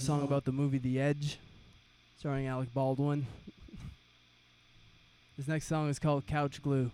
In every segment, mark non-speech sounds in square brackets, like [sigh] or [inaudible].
song about the movie The Edge, starring Alec Baldwin. [laughs] this next song is called Couch Glue.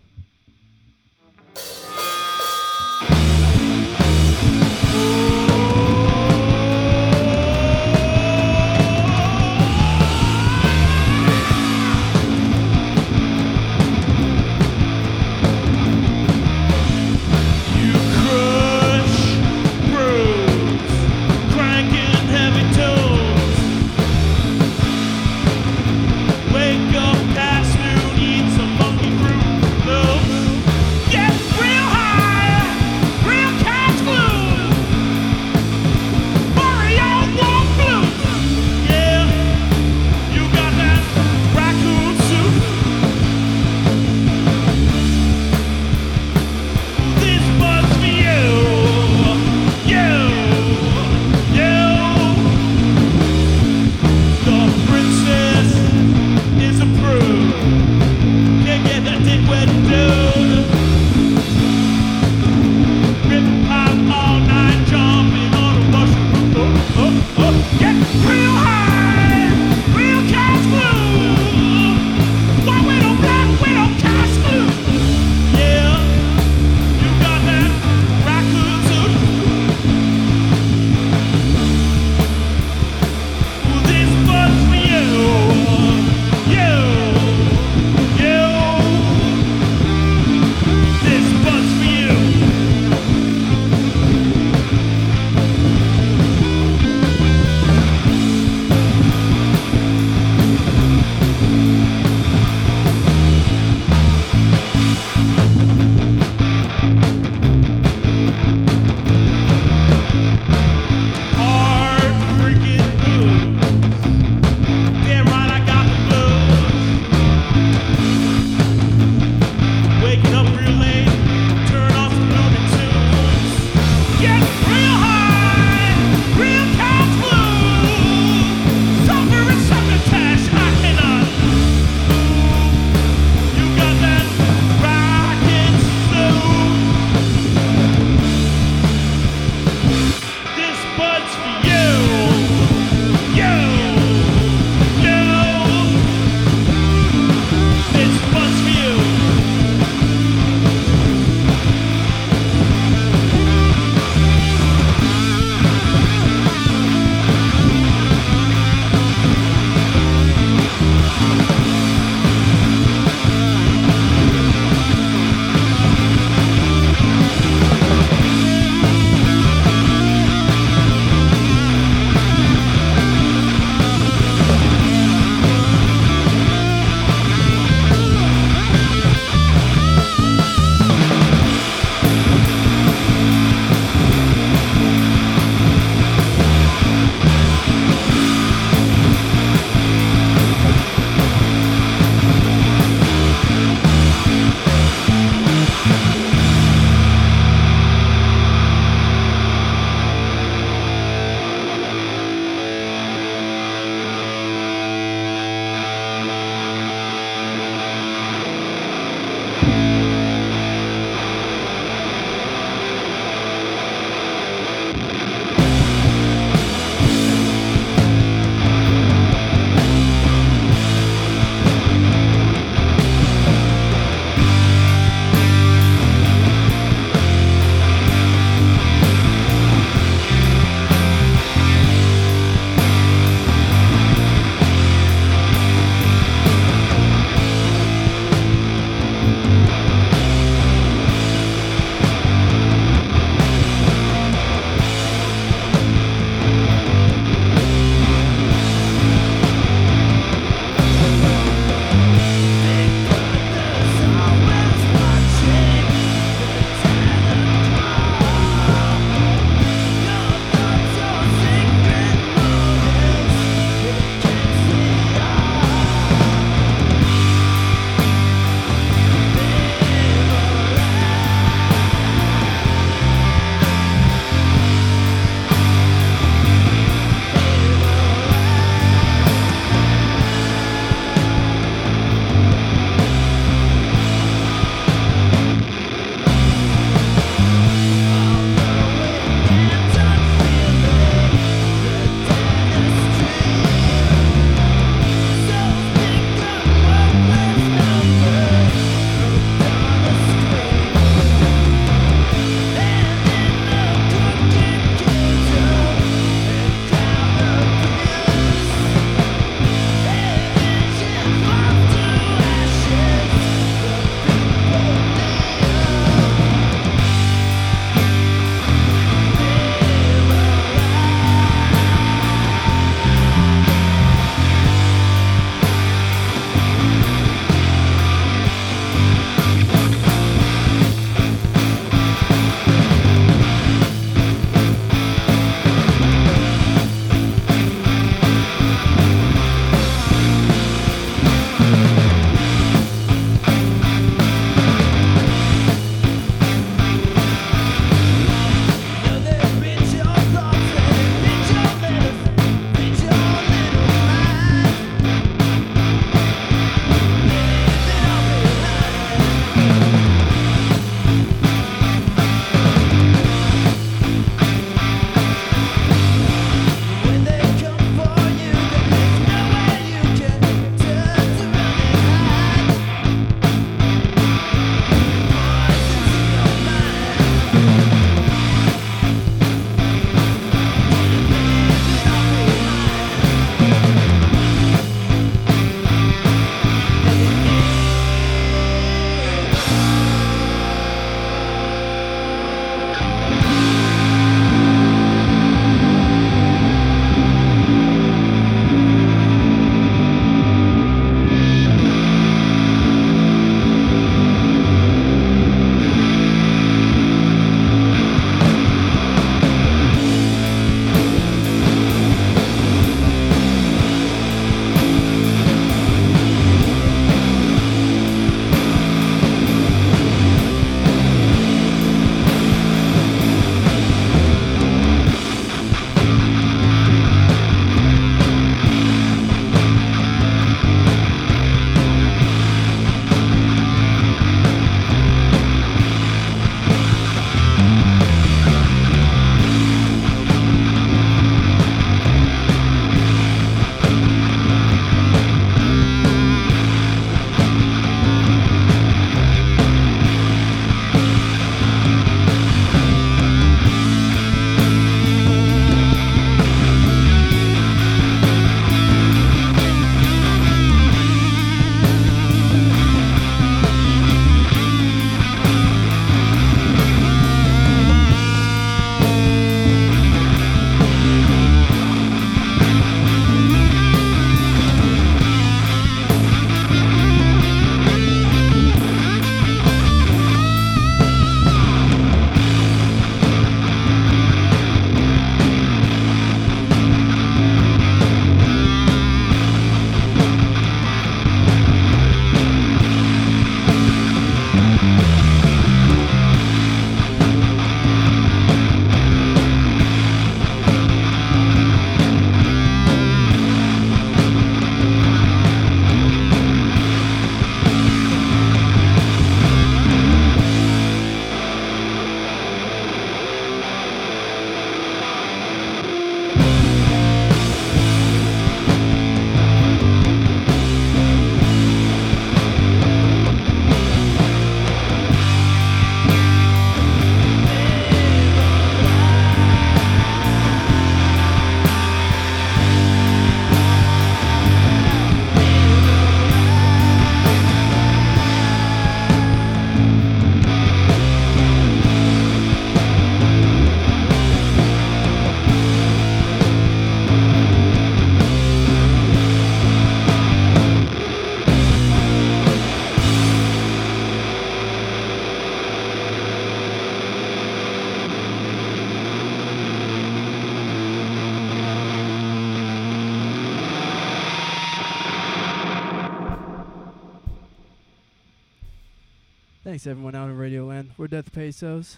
Everyone out in Radio Land. We're Death Pesos.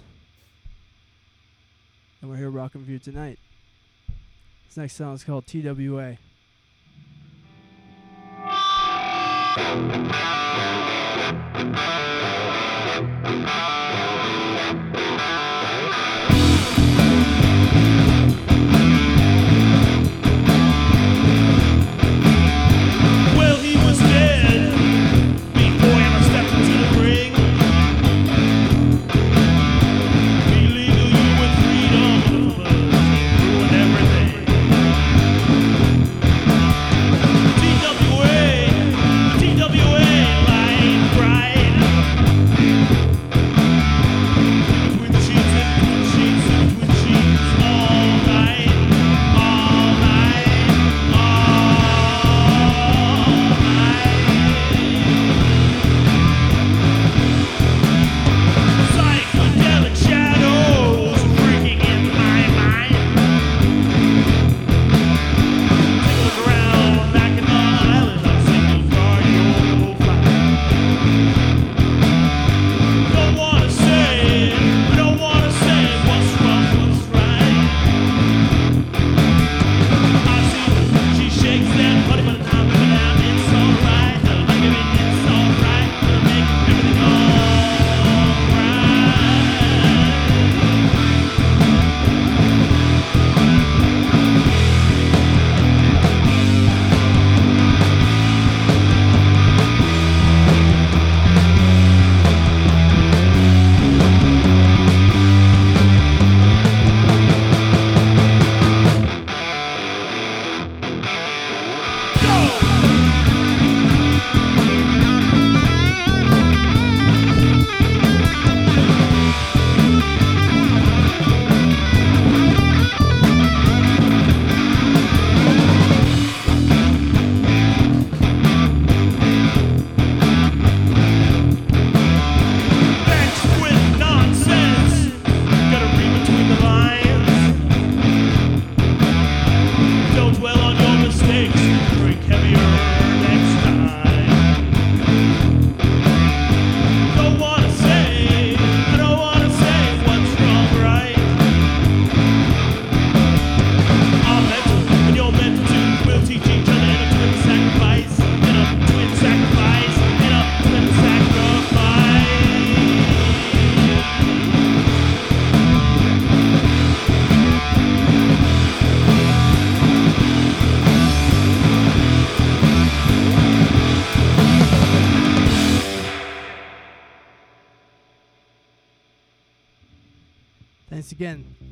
And we're here rocking for you tonight. This next song is called TWA.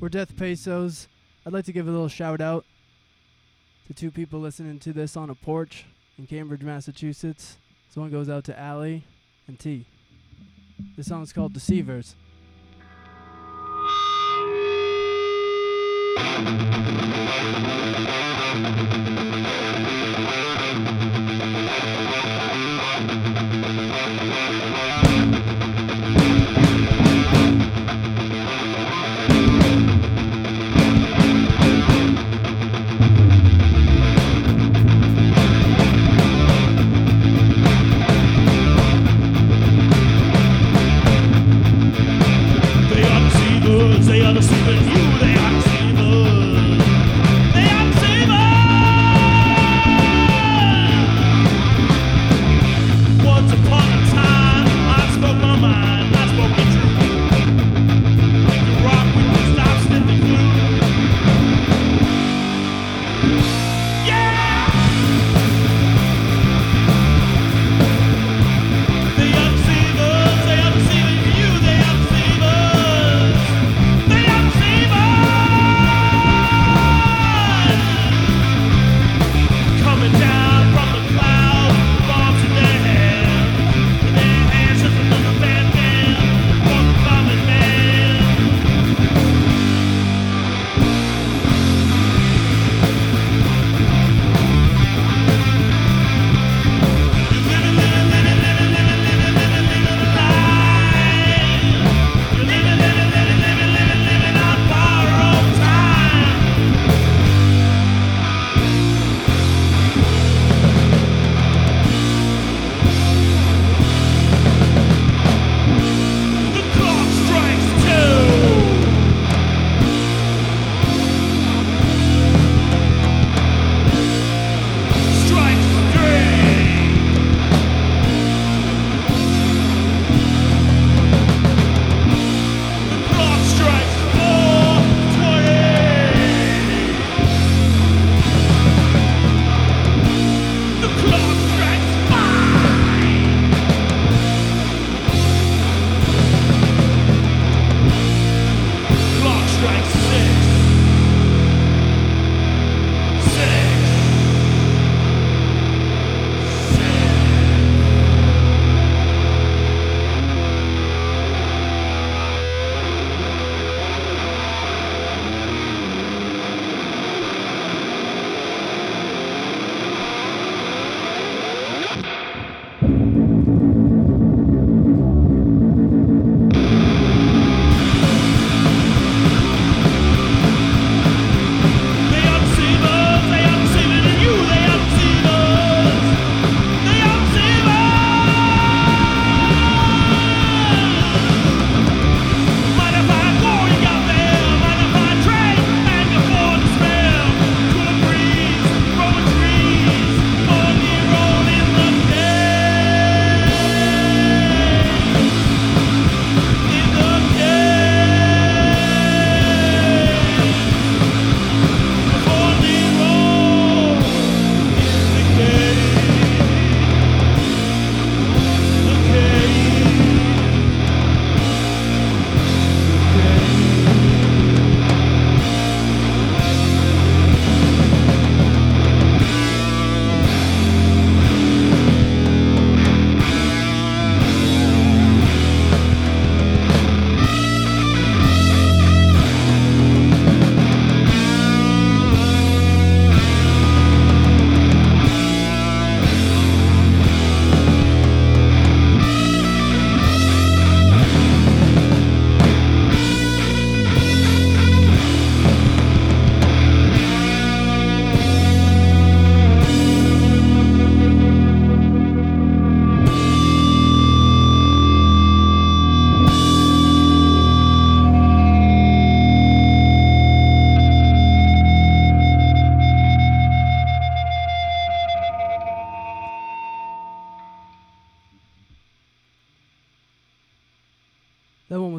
We're Death Pesos. I'd like to give a little shout out to two people listening to this on a porch in Cambridge, Massachusetts. This one goes out to Allie and T. This song is called Deceivers.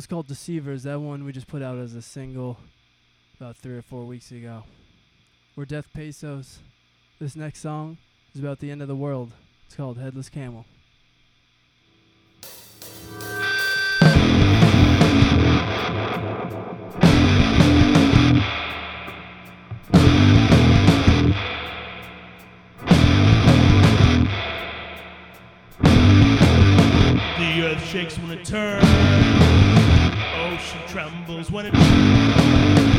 one's called Deceivers. That one we just put out as a single about three or four weeks ago. We're Death Pesos. This next song is about the end of the world. It's called Headless Camel. The earth shakes when it turns she trembles when it.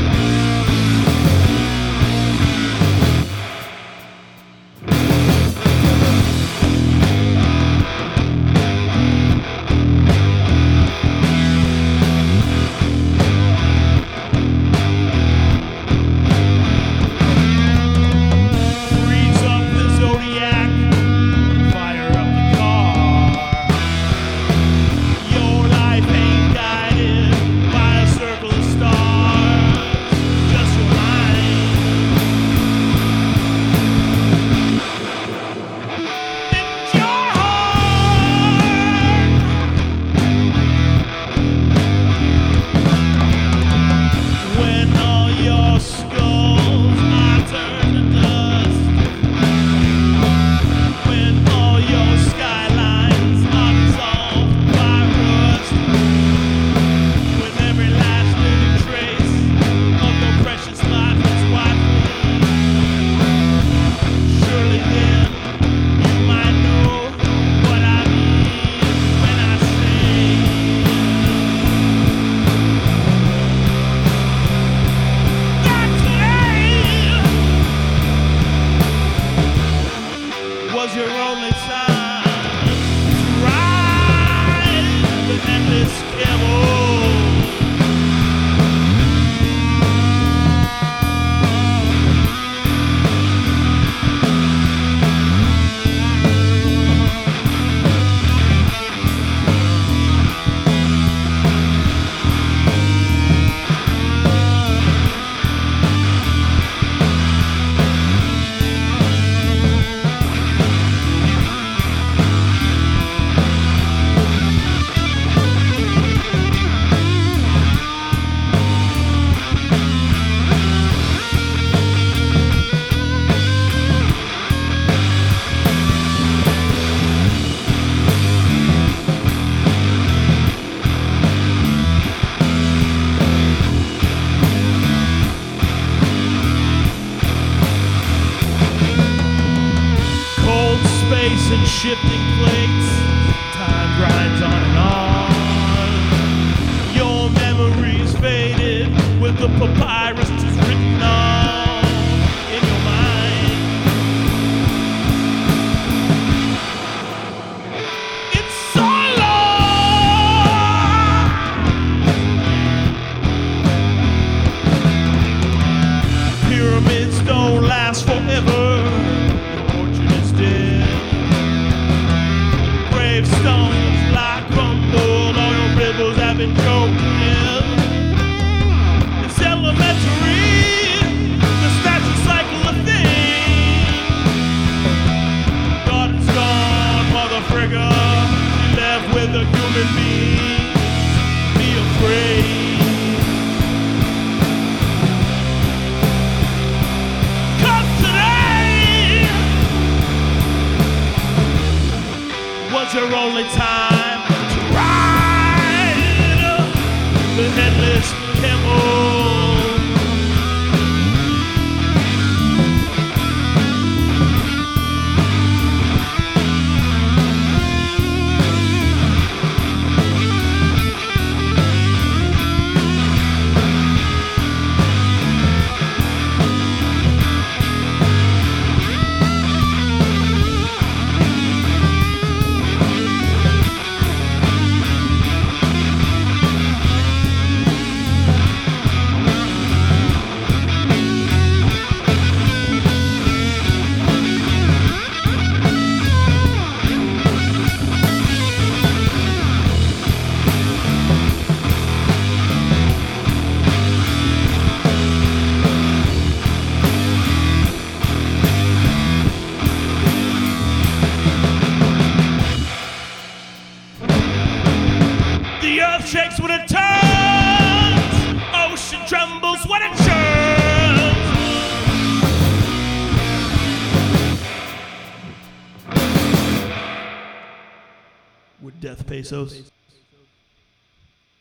pesos.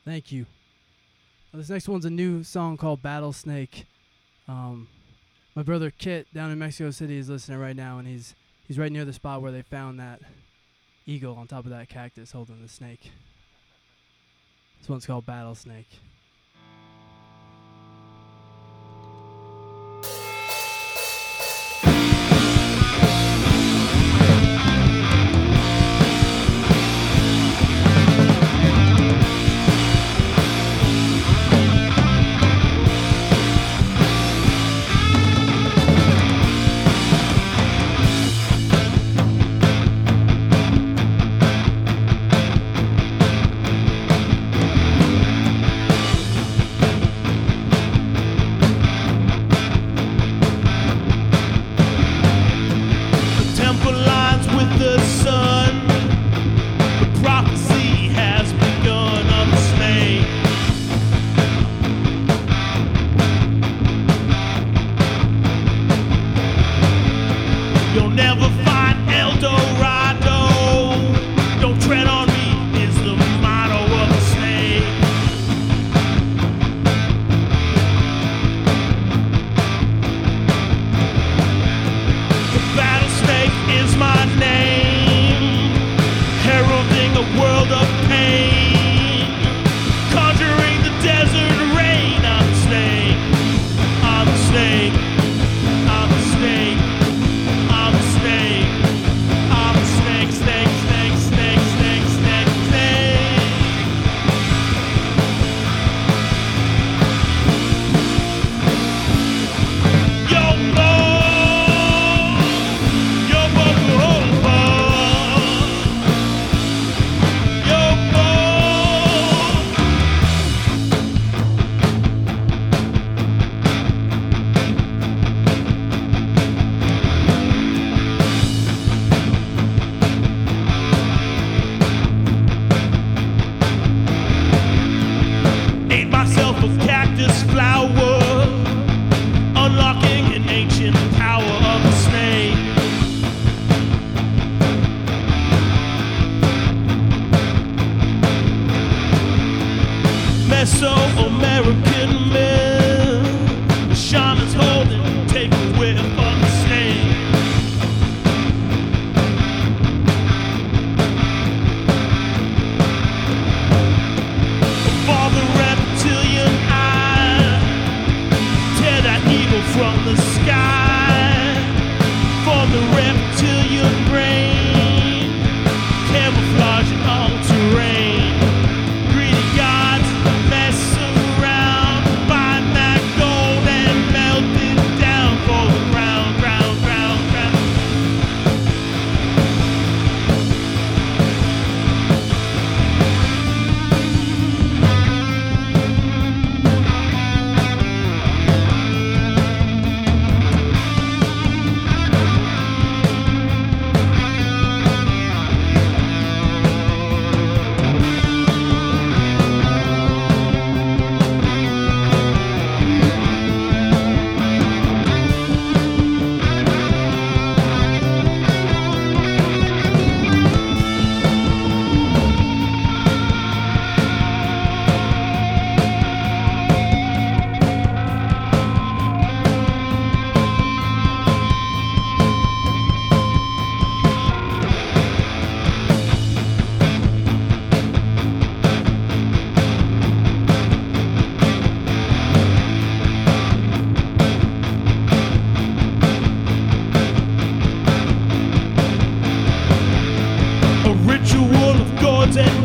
Thank you. Well, this next one's a new song called Battle Snake. Um, my brother Kit down in Mexico City is listening right now, and he's he's right near the spot where they found that eagle on top of that cactus holding the snake. This one's called Battle Snake. music.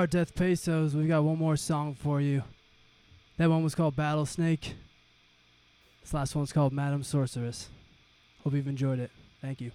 Are Death Pesos. We've got one more song for you. That one was called Battle Snake. This last one's called Madam Sorceress. Hope you've enjoyed it. Thank you.